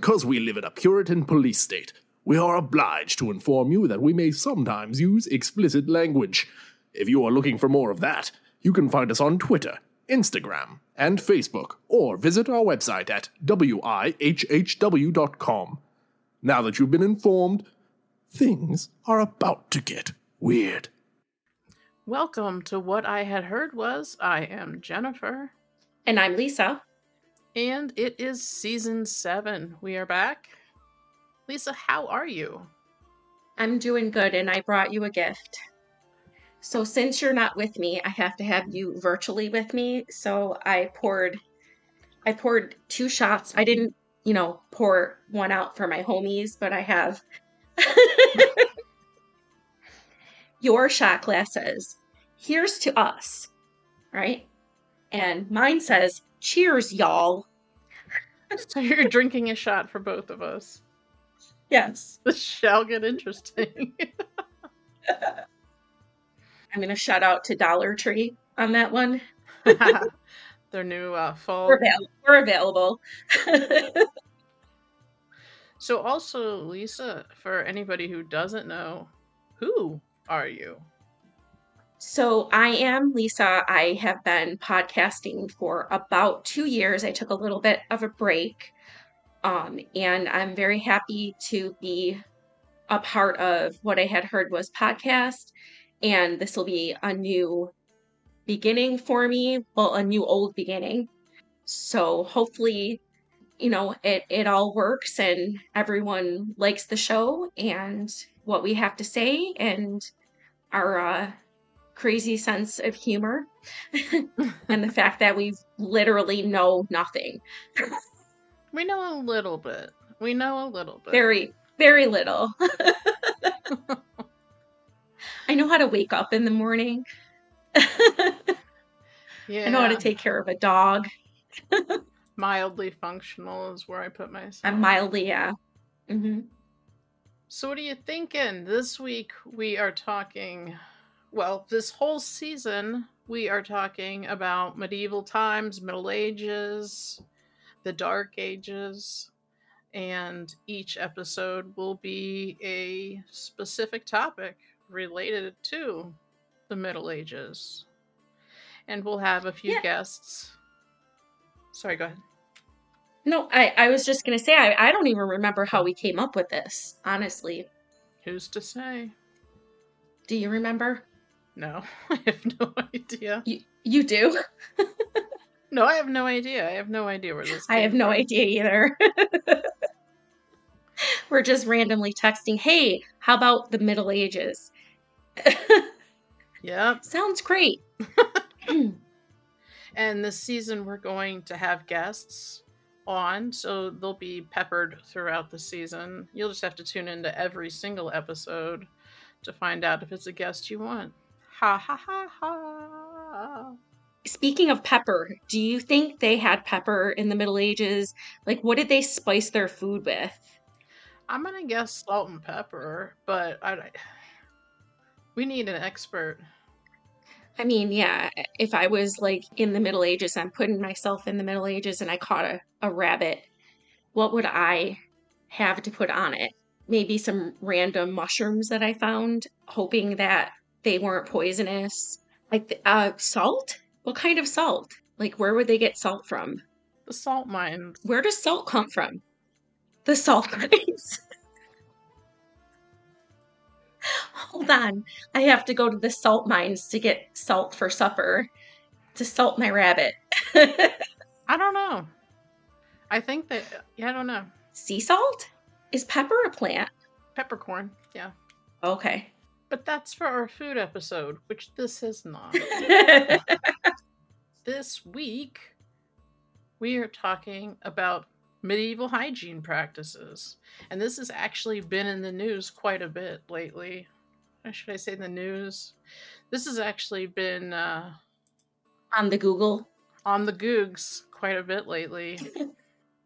Because we live in a Puritan police state, we are obliged to inform you that we may sometimes use explicit language. If you are looking for more of that, you can find us on Twitter, Instagram, and Facebook, or visit our website at wihhw.com. Now that you've been informed, things are about to get weird. Welcome to What I Had Heard Was. I am Jennifer. And I'm Lisa. And it is season seven. We are back. Lisa, how are you? I'm doing good, and I brought you a gift. So, since you're not with me, I have to have you virtually with me. So, I poured, I poured two shots. I didn't, you know, pour one out for my homies, but I have your shot glass says, "Here's to us," right? And mine says, "Cheers, y'all." so you're drinking a shot for both of us. Yes. This shall get interesting. I'm gonna shout out to Dollar Tree on that one. Their new uh, fall. We're, avail- we're available. so, also, Lisa, for anybody who doesn't know, who are you? So, I am Lisa. I have been podcasting for about two years. I took a little bit of a break. Um, and I'm very happy to be a part of what I had heard was podcast. And this will be a new beginning for me. Well, a new old beginning. So hopefully, you know, it, it all works and everyone likes the show and what we have to say and our uh, crazy sense of humor and the fact that we literally know nothing. We know a little bit. We know a little bit. Very, very little. I know how to wake up in the morning. yeah. I know how to take care of a dog. mildly functional is where I put myself. I'm mildly, yeah. Mm-hmm. So, what are you thinking? This week we are talking, well, this whole season we are talking about medieval times, Middle Ages, the Dark Ages, and each episode will be a specific topic related to the Middle Ages. And we'll have a few Yeah. guests. Sorry, go ahead. No, I, I was just going to say, I, I don't even remember how we came up with this, honestly. Who's to say? Do you remember? No, I have no idea. You, you do? No, I have no idea. I have no idea where this. I have no idea either. We're just randomly texting, hey, how about the Middle Ages? Yep. Sounds great. And this season we're going to have guests on, so they'll be peppered throughout the season. You'll just have to tune into every single episode to find out if it's a guest you want. Ha ha ha ha. Speaking of pepper, do you think they had pepper in the Middle Ages? Like, what did they spice their food with? I'm gonna guess salt and pepper, but I. We need an expert. I mean, yeah, if I was like in the Middle Ages, I'm putting myself in the Middle Ages and I caught a, a rabbit, what would I have to put on it? Maybe some random mushrooms that I found, hoping that they weren't poisonous. Like, uh, salt? What kind of salt? Like, where would they get salt from? The salt mines. Where does salt come from? The salt mines. Hold on. I have to go to the salt mines to get salt for supper to salt my rabbit. I don't know. I think that yeah, I don't know. sea salt? Is pepper a plant? Peppercorn, yeah. Okay. But that's for our food episode, which this is not. this week, we are talking about medieval hygiene practices. And this has actually been in the news quite a bit lately. Or should I say the news? This has actually been uh, On the Google. on the Googs quite a bit lately.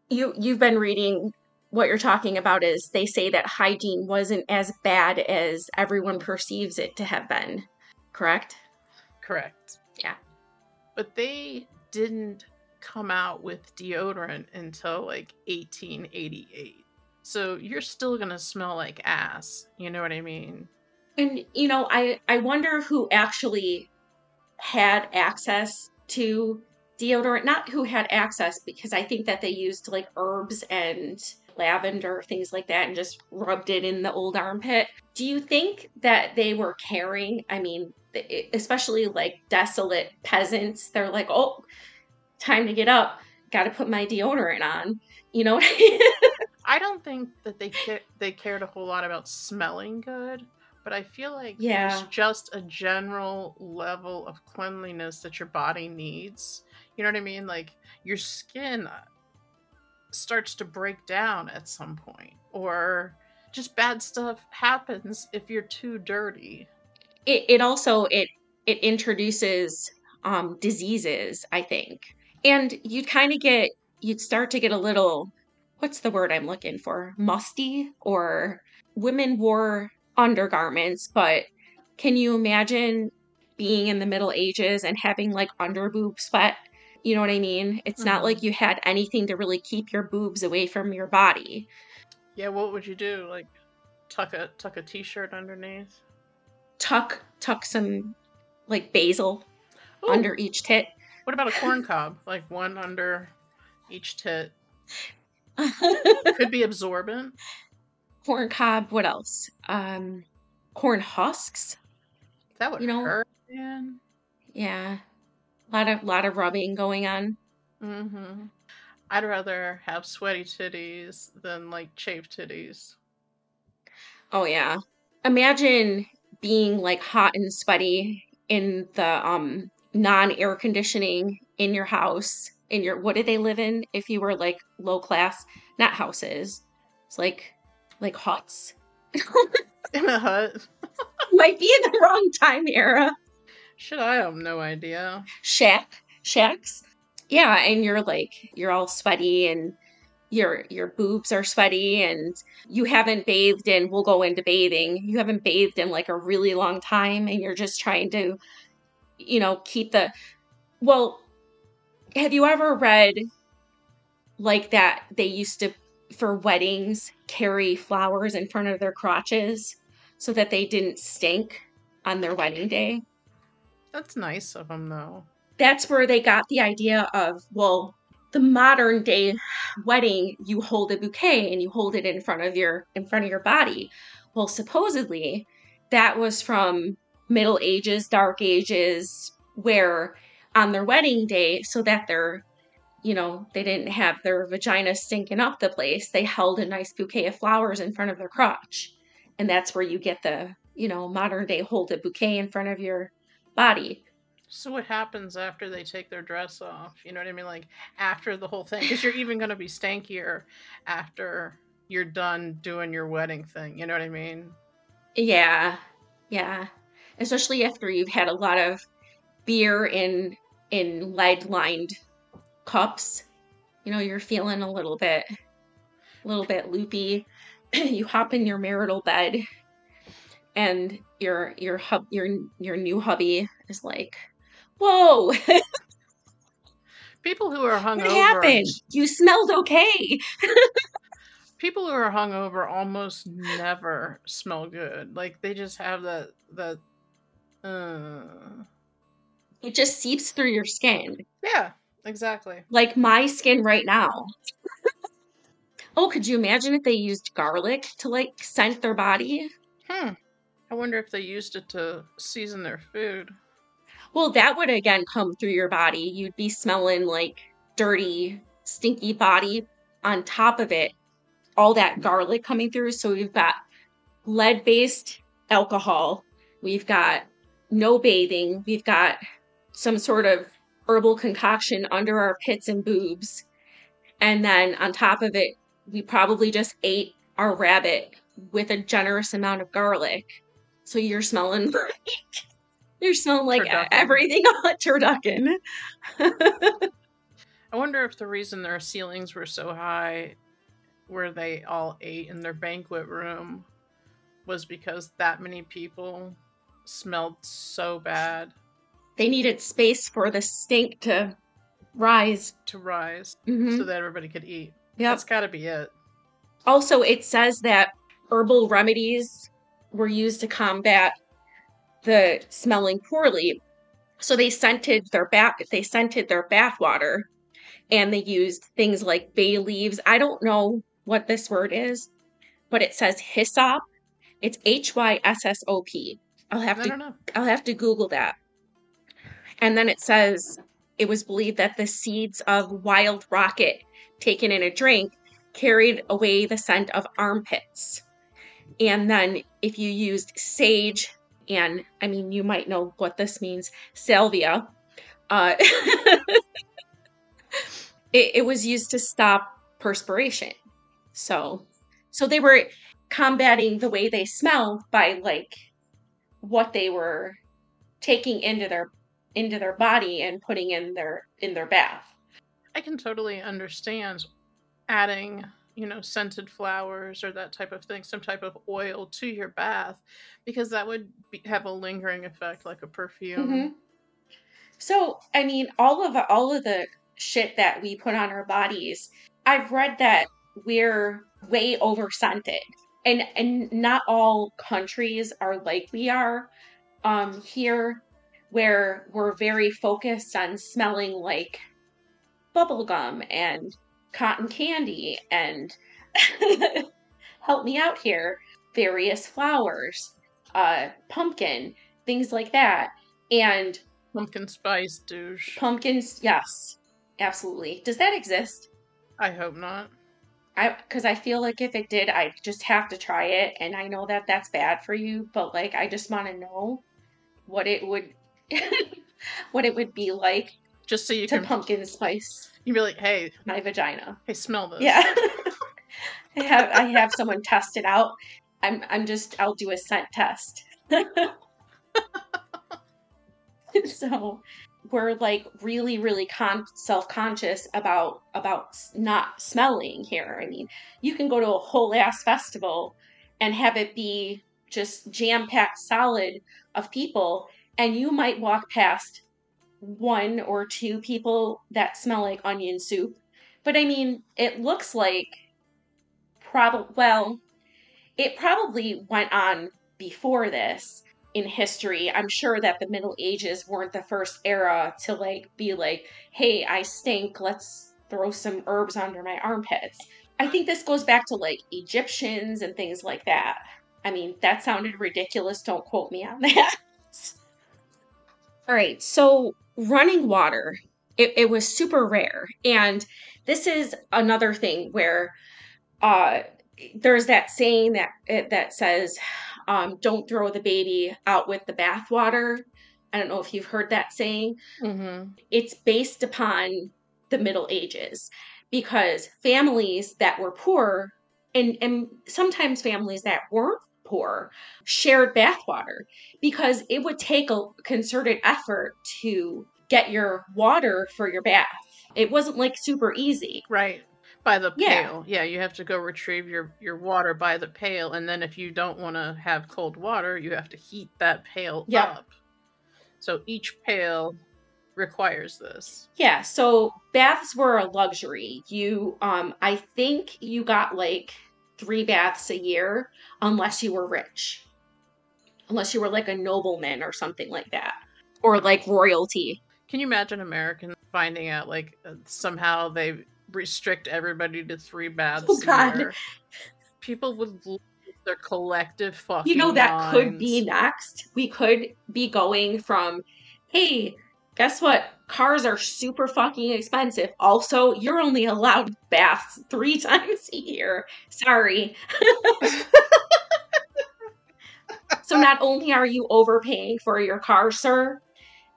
You you've been reading what you're talking about is they say that hygiene wasn't as bad as everyone perceives it to have been. Correct? Correct. Yeah. But they didn't come out with deodorant until like 1888. So you're still going to smell like ass. You know what I mean? And you know, I I wonder who actually had access to deodorant, not who had access because I think that they used like herbs and lavender, things like that, and just rubbed it in the old armpit. Do you think that they were caring? I mean, especially like desolate peasants, they're like, oh, time to get up. Got to put my deodorant on. You know what I don't think that they ca- they cared a whole lot about smelling good, but I feel like yeah. there's just a general level of cleanliness that your body needs. You know what I mean? Like your skin starts to break down at some point or just bad stuff happens if you're too dirty. It, it also it it introduces um diseases i think. And you'd kind of get you'd start to get a little what's the word i'm looking for? Musty? Or women wore undergarments but can you imagine being in the middle ages and having like underboob sweat you know what I mean? It's mm-hmm. not like you had anything to really keep your boobs away from your body. Yeah, what would you do? Like tuck a tuck a t-shirt underneath? Tuck tuck some like basil Ooh. under each tit. What about a corn cob? like one under each tit. Could be absorbent. Corn cob, what else? Um corn husks. That would you know, hurt, man. Yeah. A lot of lot of rubbing going on. Mm-hmm. I'd rather have sweaty titties than like chafed titties. Oh yeah. Imagine being like hot and sweaty in the um non-air conditioning in your house in your what did they live in if you were like low class not houses it's like like huts in a hut might be in the wrong time era should I have no idea. Shack. Shacks. Yeah, and you're like you're all sweaty and your your boobs are sweaty and you haven't bathed in we'll go into bathing. You haven't bathed in like a really long time and you're just trying to you know, keep the well, have you ever read like that they used to for weddings carry flowers in front of their crotches so that they didn't stink on their wedding day? That's nice of them, though. That's where they got the idea of, well, the modern day wedding, you hold a bouquet and you hold it in front of your in front of your body. Well, supposedly that was from Middle Ages, Dark Ages, where on their wedding day, so that their you know, they didn't have their vagina stinking up the place. They held a nice bouquet of flowers in front of their crotch. And that's where you get the, you know, modern day hold a bouquet in front of your body. So what happens after they take their dress off? You know what I mean? Like after the whole thing, because you're even going to be stankier after you're done doing your wedding thing. You know what I mean? Yeah, yeah. Especially after you've had a lot of beer in in lead lined cups. You know, you're feeling a little bit, a little bit loopy. you hop in your marital bed and your your hub your your new hubby is like, "Whoa." People who are hungover. What happened? You smelled okay. people who are hungover almost never smell good. Like they just have that that. Uh... It just seeps through your skin. Yeah, exactly. Like my skin right now. oh, could you imagine if they used garlic to like scent their body? Hmm. I wonder if they used it to season their food. Well, that would again come through your body. You'd be smelling like dirty, stinky body. On top of it, all that garlic coming through. So we've got lead based alcohol. We've got no bathing. We've got some sort of herbal concoction under our pits and boobs. And then on top of it, we probably just ate our rabbit with a generous amount of garlic. So you're smelling like you're smelling like turducken. everything on turducken. I wonder if the reason their ceilings were so high where they all ate in their banquet room was because that many people smelled so bad. They needed space for the stink to rise. to rise Mhm. so that everybody could eat. Yep. That's got to be it. Also, it says that herbal remedies were used to combat the smelling poorly. So they scented their bath they scented their bath water and they used things like bay leaves. I don't know what this word is, but it says hyssop. It's H Y S S O P. I'll have I to don't know. I'll have to Google that. And then it says it was believed that the seeds of wild rocket taken in a drink carried away the scent of armpits. And then if you used sage, and I mean, you might know what this means salvia, uh, it, it was used to stop perspiration. So, so they were combating the way they smell by like what they were taking into their into their body and putting in their in their bath. I can totally understand adding, you know, scented flowers or that type of thing, some type of oil to your bath, because that would be, have a lingering effect like a perfume. Mhm. So, I mean, all of all of the shit that we put on our bodies, I've read that we're way over scented. And and not all countries are like we are um here where we're very focused on smelling like bubblegum and cotton candy and help me out here. Various flowers uh pumpkin things like that. And Pumpkin spice douche. pumpkins yes absolutely. Does that exist? I hope not. i because i feel like if it did i just have to try it. And i know that that's bad for you but like i just want to know what it would what it would be like Just so you to can pumpkin spice you'd be like, hey, my vagina. Hey, smell this. yeah. I have i have someone test it out. I'm i'm just i'll do a scent test. So we're like really really con- self-conscious about about not smelling here. I mean you can go to a whole ass festival and have it be just jam-packed solid of people and you might walk past one or two people that smell like onion soup. But i mean it looks like probably well it probably went on before this in history. I'm sure that the middle ages weren't the first era to like be like hey i stink let's throw some herbs under my armpits. I think this goes back to like egyptians and things like that. I mean that sounded ridiculous don't quote me on that. All right so running water it, it was super rare and this is another thing where uh there's that saying that that says um, don't throw the baby out with the bathwater. I don't know if you've heard that saying. Mm-hmm. It's based upon the Middle Ages because families that were poor and, and sometimes families that weren't poor shared bathwater because it would take a concerted effort to get your water for your bath. It wasn't like super easy. Right. By the Yeah. pail. Yeah, you have to go retrieve your, your water by the pail. And then if you don't want to have cold water, you have to heat that pail Yeah. up. So each pail requires this. Yeah, so baths were a luxury. You um I think you got like 3 baths a year unless you were rich. Unless you were like a nobleman or something like that or like royalty. Can you imagine Americans finding out like uh, somehow they restrict everybody to three baths Oh, God. year? People would lose their collective fucking. You know that could be next. We could be going from hey, guess what? Cars are super fucking expensive. Also, you're only allowed baths 3 times a year. Sorry. So not only are you overpaying for your car, sir,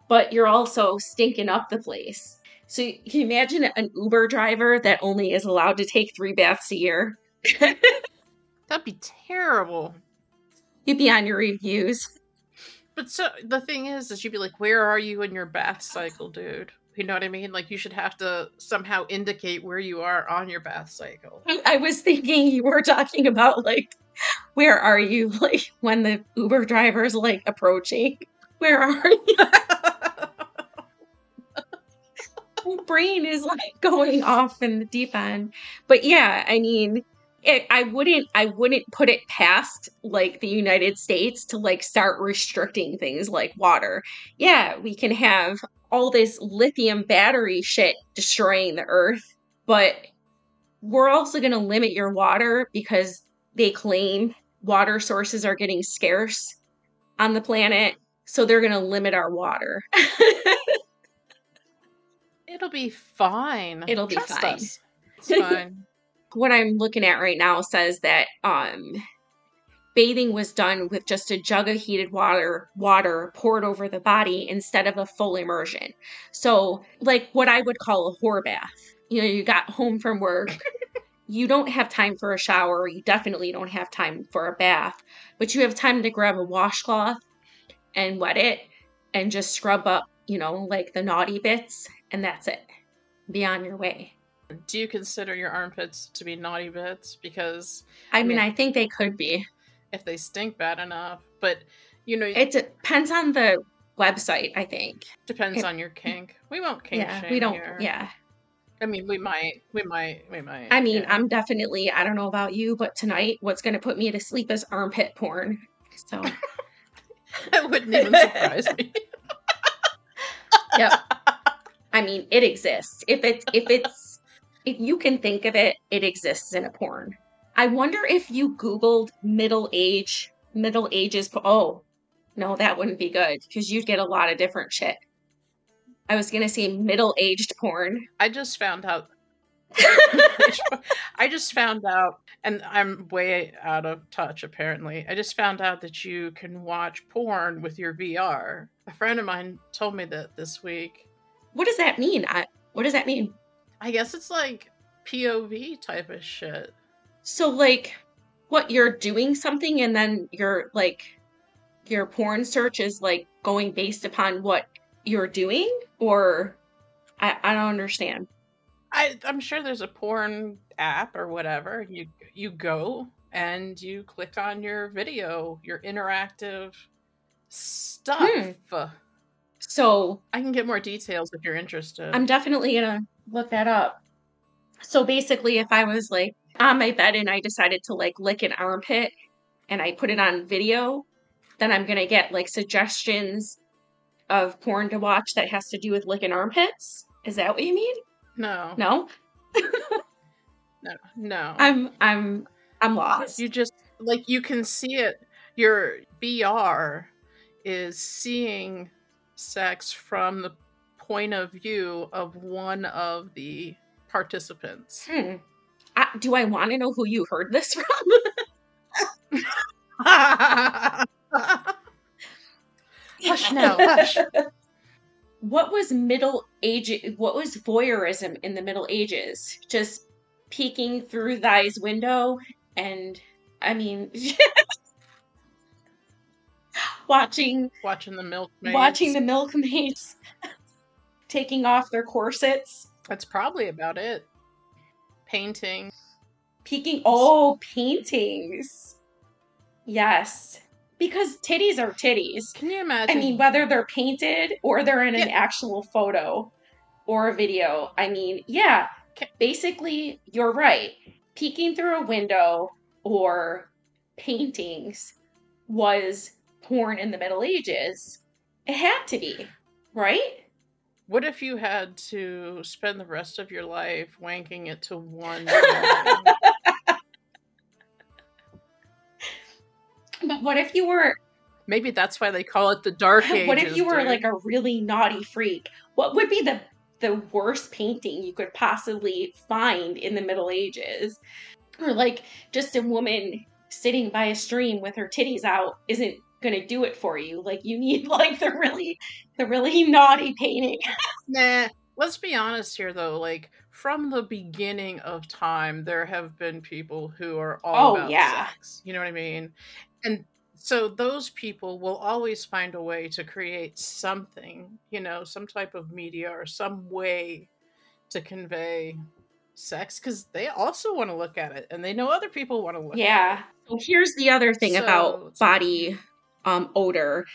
but you're also stinking up the place. So can you imagine an Uber driver that only is allowed to take three baths a year? That'd be terrible. You'd be on your reviews. But so the thing is, is you'd be like, "Where are you in your bath cycle, dude?" You know what I mean? Like you should have to somehow indicate where you are on your bath cycle. I- was thinking you were talking about like, where are you? Like when the Uber driver's like approaching. Where are you? brain is like going off in the deep end. But yeah, I mean, it, I wouldn't I wouldn't put it past like the United States to like start restricting things like water. Yeah, we can have all this lithium battery shit destroying the earth, but we're also going to limit your water because they claim water sources are getting scarce on the planet, so they're going to limit our water. It'll be fine. It'll be Trust fine. us. It's fine. what I'm looking at right now says that um bathing was done with just a jug of heated water water poured over the body instead of a full immersion. So like what I would call a whore bath. You know, you got home from work. you don't have time for a shower. You definitely don't have time for a bath, but you have time to grab a washcloth and wet it and just scrub up, you know, like the naughty bits, and that's it. Be on your way. Do you consider your armpits to be naughty bits? Because I mean. I think they could be. if they stink bad enough, but you know, it It depends on the website, I think. depends it- on your kink. We won't kink yeah, shame we don't. here. Yeah, I mean, we might, we might, we might. I mean, yeah. I'm definitely. I don't know about you, but tonight, what's going to put me to sleep is armpit porn. So, That wouldn't even surprise me. yep. I mean, it exists. If it's if it's if you can think of it, it exists in a porn. I wonder if you Googled middle age, middle ages. Oh, no, that wouldn't be good because you'd get a lot of different shit. I was gonna say middle aged porn. I just found out. I just found out, and I'm way out of touch apparently. I just found out that you can watch porn with your VR. A friend of mine told me that this week. What does that mean? I, what does that mean? I guess it's like POV type of shit. So like what you're doing something and then your like your porn search is like going based upon what you're doing or I, I don't understand. I, I'm sure there's a porn app or whatever. You you go and you click on your video, your interactive stuff. Hmm. So I can get more details if you're interested. I'm definitely gonna look that up. So basically if I was like on my bed and I decided to like lick an armpit and I put it on video, then I'm gonna get like suggestions of porn to watch that has to do with licking armpits. Is that what you mean? no, No? no, no. I'm I'm I'm lost. you just like you can see it. Your VR is seeing sex from the point of view of one of the participants. Hmm. I, do I want to know who you heard this from? Hush now, hush. What was middle age? What was voyeurism in the Middle Ages? Just peeking through thy's window, and I mean, watching Watching the milkmaids. watching the milkmaids taking off their corsets, That's probably about it. Painting. peeking. Oh, paintings. Yes, because titties are titties. Can you imagine? I mean, whether they're painted or they're in an actual photo or a video. I mean, yeah, Ca- basically, you're right. Peeking through a window or paintings was porn in the Middle Ages. It had to be, right? what if you had to spend the rest of your life wanking it to one? But what if you were Maybe that's why they call it the Dark Ages. what if you were dude. like a really naughty freak? What would be the the worst painting you could possibly find in the Middle Ages? Or like just a woman sitting by a stream with her titties out isn't gonna do it for you. Like you need like the really the really naughty painting. Nah. Let's be honest here, though. Like from the beginning of time, there have been people who are all Oh, about yeah. sex. You know what I mean? And so those people will always find a way to create something, you know, some type of media or some way to convey sex because they also want to look at it and they know other people want to look Yeah. at it. So here's the other thing So- about body um odor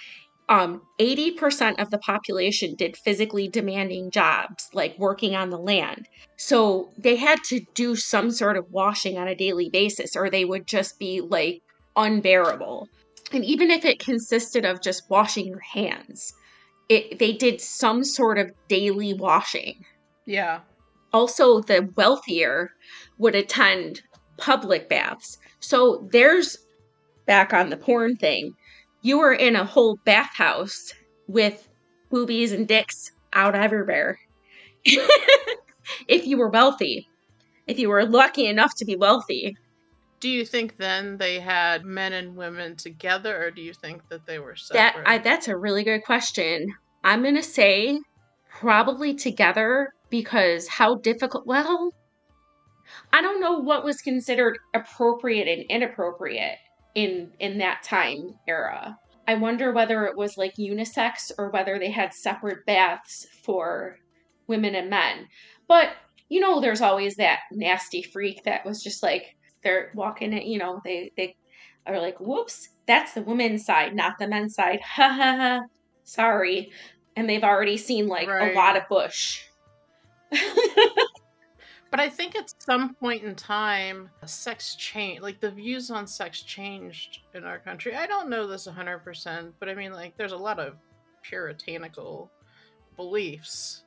um 80% of the population did physically demanding jobs like working on the land. So they had to do some sort of washing on a daily basis or they would just be like unbearable. And even if it consisted of just washing your hands it they did some sort of daily washing. Yeah. also the wealthier would attend public baths. So there's back on the porn thing you were in a whole bathhouse with boobies and dicks out everywhere. If you were wealthy. If you were lucky enough to be wealthy. Do you think then they had men and women together, or do you think that they were that separate? I, that's a really good question. I'm gonna say probably together because how difficult well i don't know what was considered appropriate and inappropriate in in that time era. I wonder whether it was like unisex or whether they had separate baths for women and men. But you know there's always that nasty freak that was just like they're walking it you know they they are like whoops that's the women's side not the men's side. Ha ha ha. Sorry. And they've already seen like Right. a lot of bush But I think at some point in time, sex changed. Like the views on sex changed in our country. I don't know this 100%, but I mean, like, there's a lot of puritanical beliefs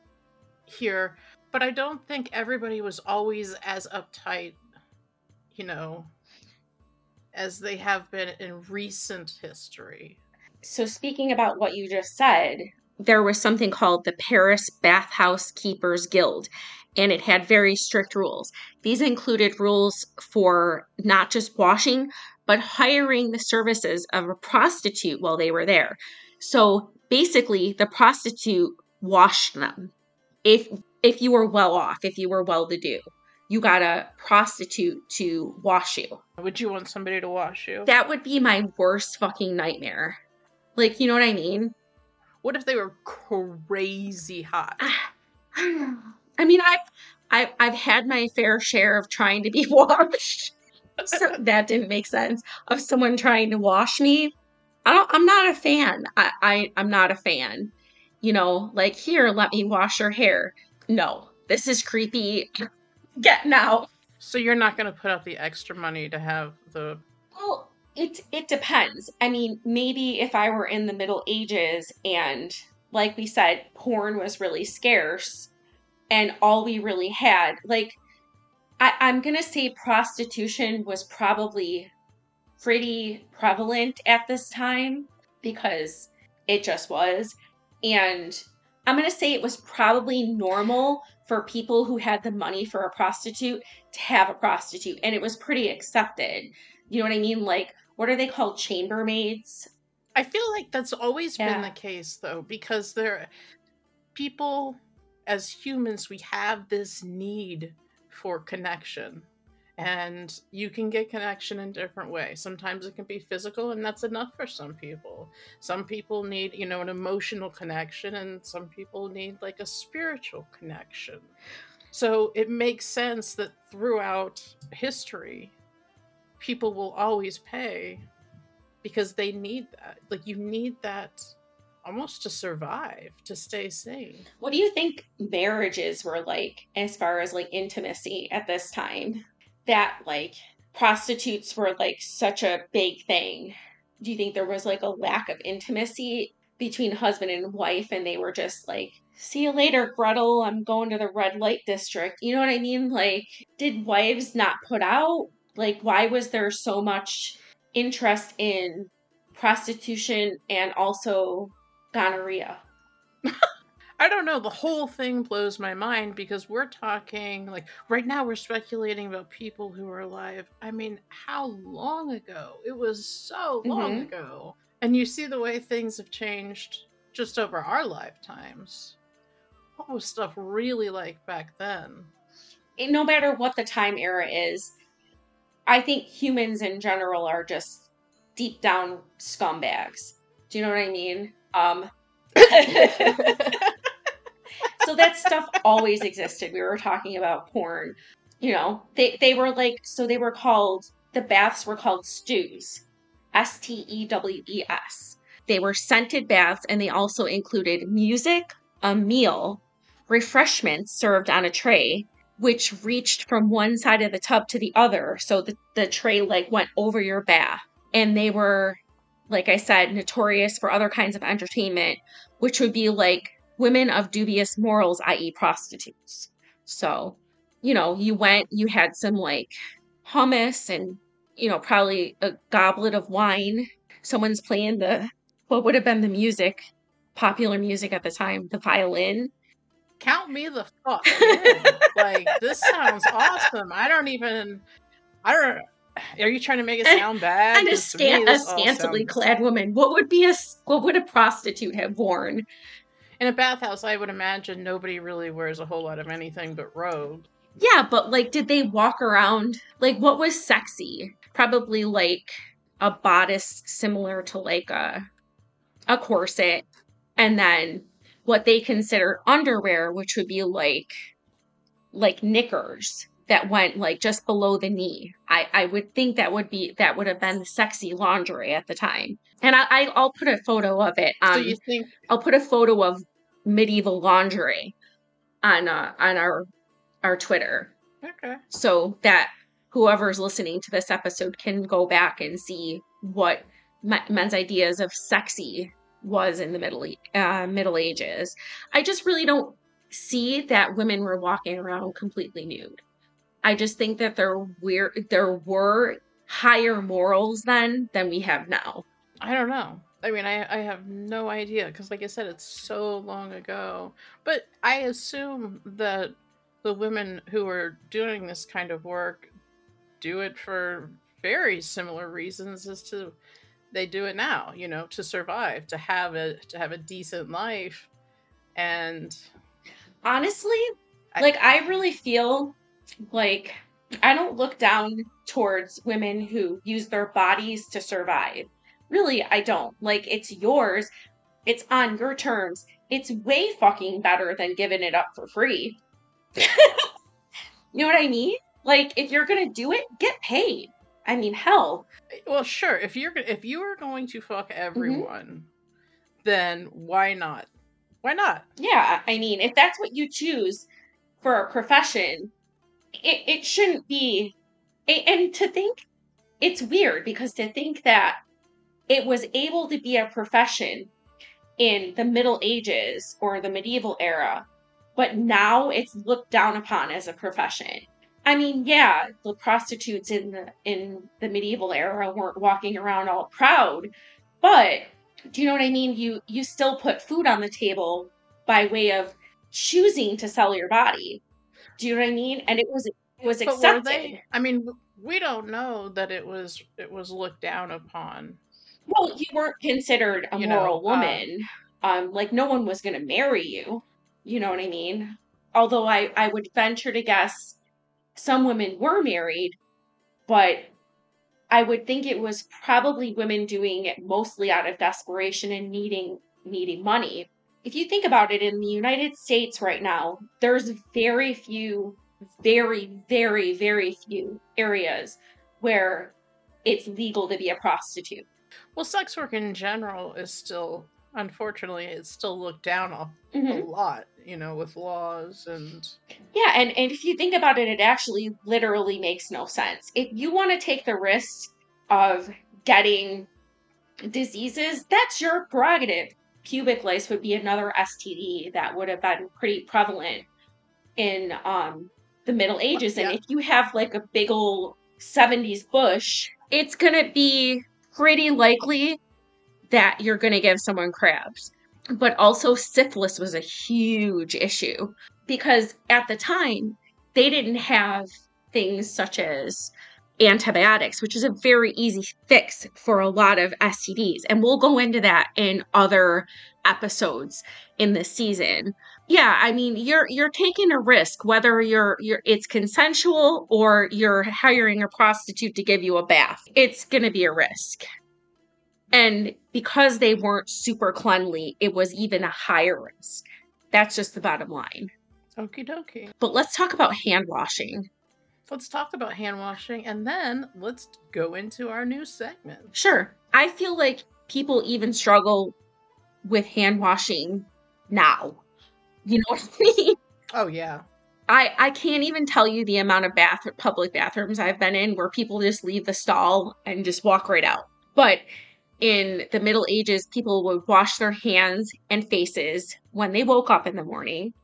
here. But I don't think everybody was always as uptight, you know, as they have been in recent history. so speaking about what you just said there was something called the paris bathhouse keepers guild and it had very strict rules. These included rules for not just washing but hiring the services of a prostitute while they were there. So basically the prostitute washed them. If if you were well off if you were well to do you got a prostitute to wash you. Would you want somebody to wash you? that would be my worst fucking nightmare. Like you know what i mean? What if they were crazy hot? I mean, I've, I've I've had my fair share of trying to be washed. so that didn't make sense. Of someone trying to wash me. I don't. I'm not a fan. I, I I'm not a fan. You know, like here, let me wash your hair. No, this is creepy. Get now. So you're not going to put up the extra money to have the Well, it it depends. I mean, maybe if I were in the Middle Ages and like we said, porn was really scarce and all we really had, like I, I'm gonna say prostitution was probably pretty prevalent at this time because it just was. And I'm gonna say it was probably normal for people who had the money for a prostitute to have a prostitute, and it was pretty accepted. You know what I mean? Like, what are they called? Chambermaids? I feel like that's always been the case though because there people as humans we have this need for connection. And you can get connection in different ways. Sometimes it can be physical and that's enough for some people. Some people need you know an emotional connection and some people need like a spiritual connection. So it makes sense that throughout history people will always pay because they need that. Like you need that almost to survive to stay sane What do you think marriages were like as far as like intimacy at this time? That like prostitutes were like such a big thing. Do you think there was like a lack of intimacy between husband and wife and they were just like, see you later, Gretel, I'm going to the red light district? You know what I mean? Like, did wives not put out? Like, why was there so much interest in prostitution and also gonorrhea? i don't know the whole thing blows my mind because we're talking like right now we're speculating about people who are alive i mean how long ago it was so long Mhm. ago and you see the way things have changed just over our lifetimes what was stuff really like back then it- no matter what the time era is, I think humans in general are just deep down scumbags. Do you know what I mean? Um, so that stuff always existed. We were talking about porn. You know, they they were like so they were called the baths were called stews. S T E W E S. They were scented baths and they also included music, a meal, refreshments served on a tray, which reached from one side of the tub to the other. So the, the tray like went over your bath. And they were, like I said, notorious for other kinds of entertainment, which would be like women of dubious morals, i.e., prostitutes. So, you know, you went, you had some like hummus and, you know, probably a goblet of wine. Someone's playing the, what would have been the music, popular music at the time, the violin. Count me the fuck in. like, this sounds awesome. I don't even, I don't, are you trying to make it sound bad? And a, scan- a scantily sounds... clad woman. What would be a what would a prostitute have worn? In a bathhouse, I would imagine nobody really wears a whole lot of anything but robe. Yeah, but like, did they walk around? Like, what was sexy? Probably like a bodice similar to like a a corset, and then what they consider underwear, which would be like like knickers that went like just below the knee. I, I would think that would be that would have been sexy lingerie at the time. And I, I will put a photo of it. Um, so you think I'll put a photo of medieval lingerie on uh, on our our Twitter. Okay. So that whoever's listening to this episode can go back and see what men's ideas of sexy was in the middle uh, Middle Ages. I just really don't see that women were walking around completely nude. I just think that there were there were higher morals then than we have now. I don't know. I mean, I, I have no idea because, like I said, it's so long ago. But I assume that the women who are doing this kind of work do it for very similar reasons as to they do it now. You know, to survive, to have a to have a decent life, and honestly, I, like I really feel like I don't look down towards women who use their bodies to survive. Really, I don't. Like, it's yours, it's on your terms. It's way fucking better than giving it up for free. you know what I mean? Like, if you're gonna do it, get paid. I mean, hell. Well, sure. If you're if you are going to fuck mm-hmm. everyone, mm-hmm. then why not? Why not? Yeah, I mean, if that's what you choose for a profession, it, it shouldn't be. And to think, it's weird because to think that it was able to be a profession in the Middle Ages or the medieval era, but now it's looked down upon as a profession. I mean, yeah, the prostitutes in the in the medieval era weren't walking around all proud, but do you know what I mean? You you still put food on the table by way of choosing to sell your body. Do you know what I mean? And it was it was accepted. They, I mean, we don't know that it was it was looked down upon. Well, you weren't considered a you moral know, uh, woman. Uh, um, like no one was going to marry you. You know what I mean? Although I I would venture to guess some women were married, but I would think it was probably women doing it mostly out of desperation and needing needing money if you think about it in the United States right now, there's very few, very, very, very few areas where it's legal to be a prostitute. Well, sex work in general is still, unfortunately, it's still looked down a, mm-hmm. a lot, you know, with laws and. Yeah, and, and if you think about it, it actually literally makes no sense. If you want to take the risk of getting diseases, that's your prerogative pubic lice would be another STD that would have been pretty prevalent in um, the Middle Ages. And yeah. if you have like a big old 70s bush, it's going to be pretty likely that you're going to give someone crabs. But also, syphilis was a huge issue because at the time, they didn't have things such as antibiotics, which is a very easy fix for a lot of STDs. And we'll go into that in other episodes in this season. Yeah, I mean, you're you're taking a risk whether you're you're it's consensual or you're hiring a prostitute to give you a bath. It's going to be a risk. And because they weren't super cleanly, it was even a higher risk. That's just the bottom line. Okie dokie. But let's talk about hand washing let's talk about hand washing and then let's go into our new segment. Sure. I feel like people even struggle with hand washing now. You know what I mean? Oh yeah. I I can't even tell you the amount of bath public bathrooms I've been in where people just leave the stall and just walk right out. But in the Middle Ages, people would wash their hands and faces when they woke up in the morning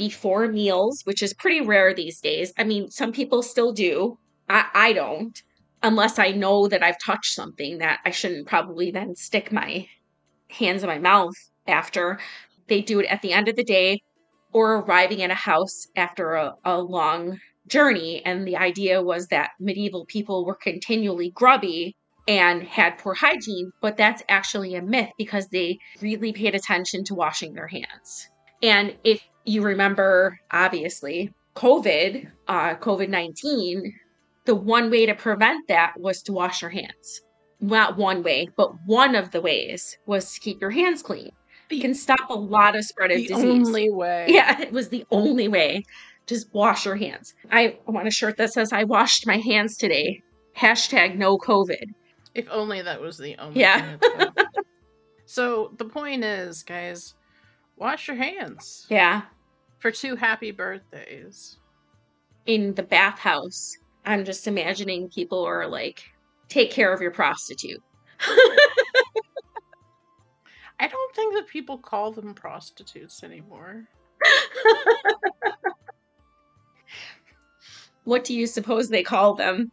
before meals, which is pretty rare these days. I mean, some people still do. I, I don't, unless I know that I've touched something that I shouldn't probably then stick my hands in my mouth after. They do it at the end of the day or arriving at a house after a, a long journey. And the idea was that medieval people were continually grubby and had poor hygiene, but that's actually a myth because they really paid attention to washing their hands. And if you remember, obviously, COVID, uh, COVID 19, the one way to prevent that was to wash your hands. Not one way, but one of the ways was to keep your hands clean. It can stop a lot of spread of The disease. only way. Yeah, it was the only way. Just wash your hands. I want a shirt that says, I washed my hands today. Hashtag no COVID. If only that was the only. Yeah. thing so the point is, guys, wash your hands Yeah. For two happy birthdays. In the bathhouse, I'm just imagining people are like, take care of your prostitute. I don't think that people call them prostitutes anymore. what do you suppose they call them?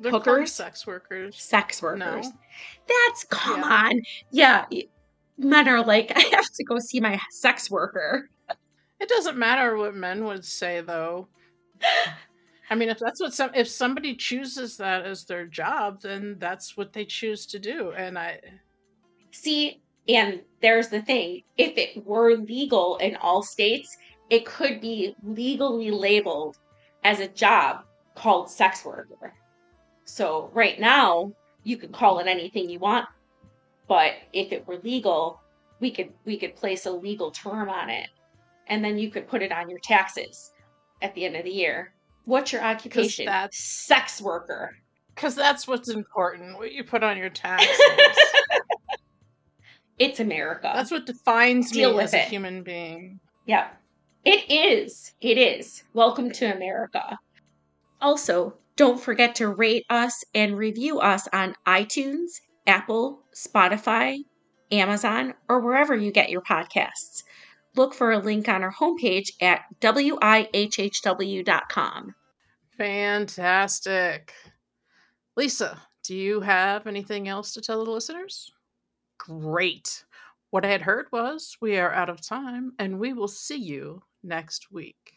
They're Hookers? sex workers. Sex workers. No. That's come Yeah. on. Yeah. Men are like, I have to go see my sex worker. It doesn't matter what men would say, though. I mean, if that's what some if somebody chooses that as their job, then that's what they choose to do. And I, See, and there's the thing if it were legal in all states, it could be legally labeled as a job called sex worker. So right now, you could call it anything you want, but if it were legal, we could we could place a legal term on it, and then you could put it on your taxes at the end of the year. What's your occupation? that's- sex worker. because that's what's important. What you put on your taxes. It's America. that's what defines Deal me as a human being. Yeah. It is. It is. Welcome to America. Also, don't forget to rate us and review us on iTunes, Apple, Spotify, Amazon, or wherever you get your podcasts. Look for a link on our homepage at wihhw.com. Fantastic. Lisa, do you have anything else to tell the listeners? Great. What I had heard was we are out of time and we will see you next week.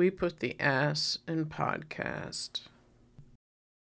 We put the ass in podcast.